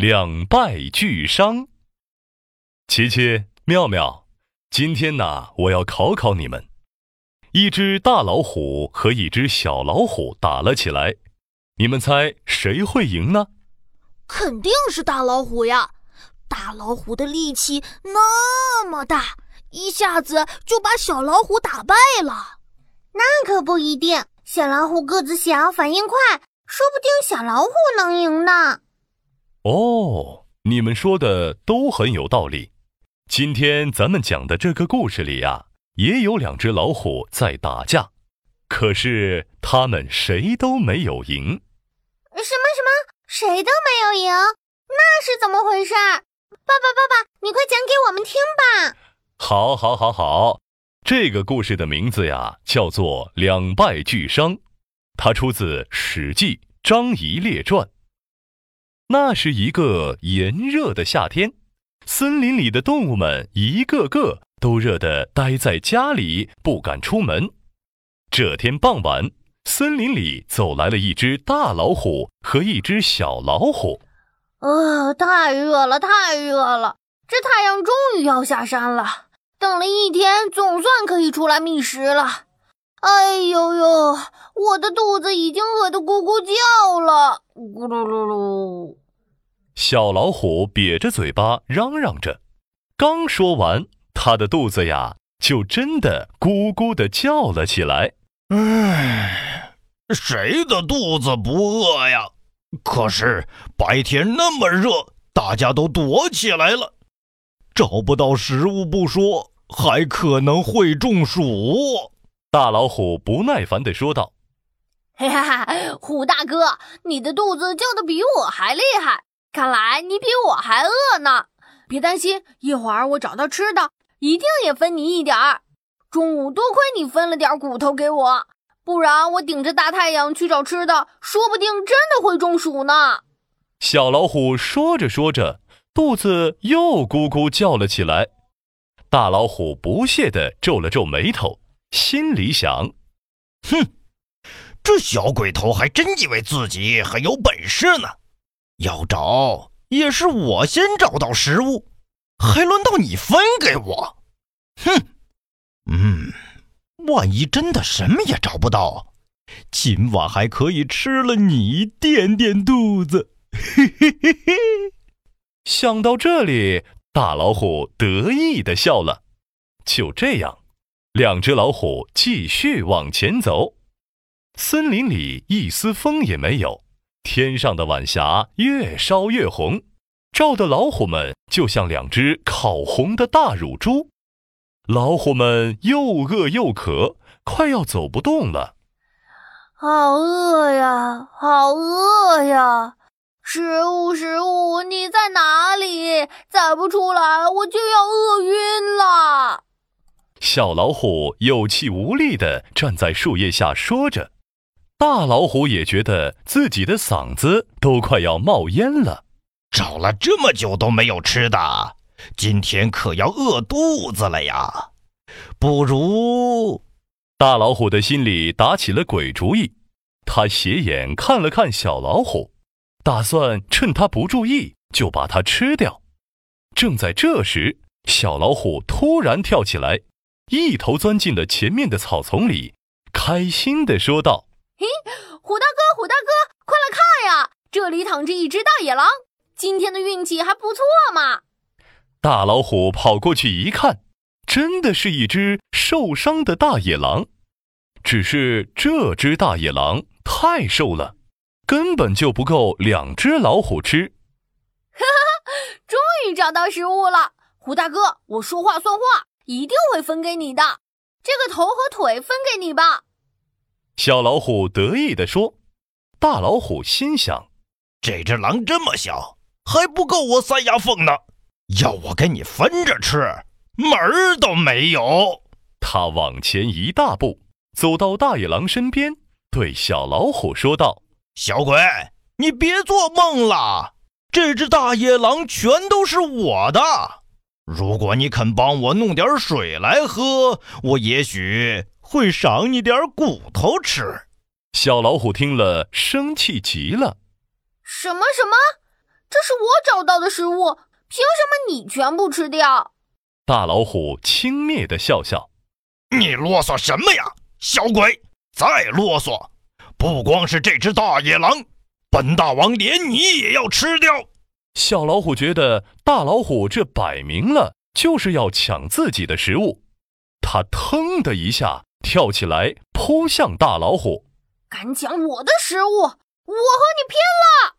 两败俱伤。琪琪、妙妙，今天呢，我要考考你们：一只大老虎和一只小老虎打了起来，你们猜谁会赢呢？肯定是大老虎呀！大老虎的力气那么大，一下子就把小老虎打败了。那可不一定，小老虎个子小，反应快，说不定小老虎能赢呢。哦，你们说的都很有道理。今天咱们讲的这个故事里呀，也有两只老虎在打架，可是他们谁都没有赢。什么什么？谁都没有赢？那是怎么回事？爸爸，爸爸，你快讲给我们听吧！好，好，好，好。这个故事的名字呀，叫做《两败俱伤》，它出自《史记·张仪列传》。那是一个炎热的夏天，森林里的动物们一个个都热得待在家里，不敢出门。这天傍晚，森林里走来了一只大老虎和一只小老虎。啊，太热了，太热了！这太阳终于要下山了。等了一天，总算可以出来觅食了。哎呦呦，我的肚子已经饿得咕咕叫了，咕噜噜噜。小老虎瘪着嘴巴嚷嚷着，刚说完，它的肚子呀，就真的咕咕的叫了起来。唉，谁的肚子不饿呀？可是白天那么热，大家都躲起来了。找不到食物不说，还可能会中暑。大老虎不耐烦地说道：“哈哈哈，虎大哥，你的肚子叫的比我还厉害，看来你比我还饿呢。别担心，一会儿我找到吃的，一定也分你一点儿。中午多亏你分了点骨头给我，不然我顶着大太阳去找吃的，说不定真的会中暑呢。”小老虎说着说着。肚子又咕咕叫了起来，大老虎不屑地皱了皱眉头，心里想：“哼，这小鬼头还真以为自己很有本事呢。要找也是我先找到食物，还轮到你分给我？哼，嗯，万一真的什么也找不到，今晚还可以吃了你垫垫肚子。”嘿嘿嘿嘿。想到这里，大老虎得意的笑了。就这样，两只老虎继续往前走。森林里一丝风也没有，天上的晚霞越烧越红，照的老虎们就像两只烤红的大乳猪。老虎们又饿又渴，快要走不动了。好饿呀！好饿呀！食物，食物，你在哪里？再不出来，我就要饿晕了。小老虎有气无力地站在树叶下说着，大老虎也觉得自己的嗓子都快要冒烟了。找了这么久都没有吃的，今天可要饿肚子了呀！不如……大老虎的心里打起了鬼主意，他斜眼看了看小老虎。打算趁他不注意就把它吃掉。正在这时，小老虎突然跳起来，一头钻进了前面的草丛里，开心地说道：“嘿，虎大哥，虎大哥，快来看呀！这里躺着一只大野狼，今天的运气还不错嘛！”大老虎跑过去一看，真的是一只受伤的大野狼，只是这只大野狼太瘦了。根本就不够两只老虎吃。哈哈，终于找到食物了，胡大哥，我说话算话，一定会分给你的。这个头和腿分给你吧。小老虎得意地说。大老虎心想：这只狼这么小，还不够我塞牙缝呢。要我跟你分着吃，门儿都没有。他往前一大步，走到大野狼身边，对小老虎说道。小鬼，你别做梦了！这只大野狼全都是我的。如果你肯帮我弄点水来喝，我也许会赏你点骨头吃。小老虎听了，生气极了：“什么什么？这是我找到的食物，凭什么你全部吃掉？大老虎轻蔑的笑笑：“你啰嗦什么呀，小鬼！再啰嗦，不光是这只大野狼，本大王连你也要吃掉！”小老虎觉得大老虎这摆明了就是要抢自己的食物，它腾的一下跳起来扑向大老虎，敢抢我的食物，我和你拼了！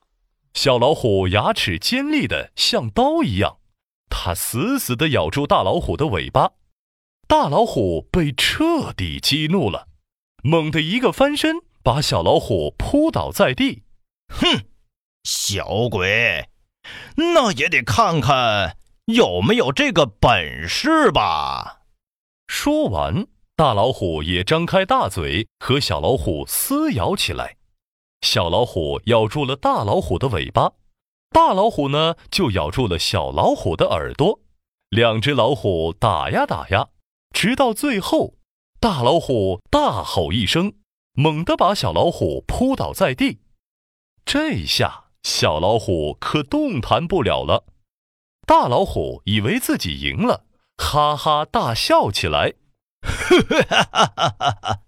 小老虎牙齿尖利的像刀一样，它死死地咬住大老虎的尾巴。大老虎被彻底激怒了，猛地一个翻身，把小老虎扑倒在地。哼，小鬼！那也得看看有没有这个本事吧。说完，大老虎也张开大嘴和小老虎撕咬起来。小老虎咬住了大老虎的尾巴，大老虎呢就咬住了小老虎的耳朵。两只老虎打呀打呀，直到最后，大老虎大吼一声，猛地把小老虎扑倒在地。这下。小老虎可动弹不了了，大老虎以为自己赢了，哈哈大笑起来。哈哈哈哈哈！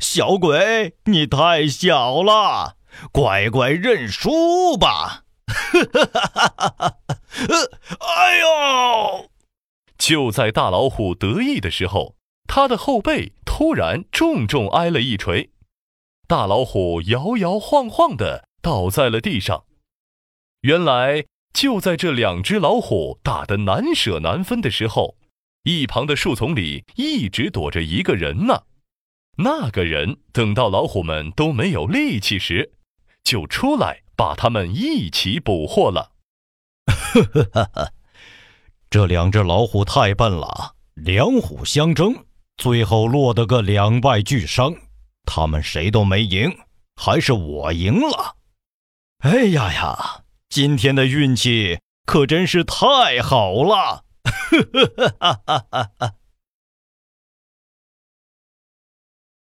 小鬼，你太小了，乖乖认输吧！哈哈哈哈哈！哎呦！就在大老虎得意的时候，他的后背突然重重挨了一锤，大老虎摇摇晃晃的。倒在了地上。原来就在这两只老虎打得难舍难分的时候，一旁的树丛里一直躲着一个人呢。那个人等到老虎们都没有力气时，就出来把他们一起捕获了。呵呵呵呵，这两只老虎太笨了，两虎相争，最后落得个两败俱伤，他们谁都没赢，还是我赢了。哎呀呀！今天的运气可真是太好了！哈哈哈哈哈哈！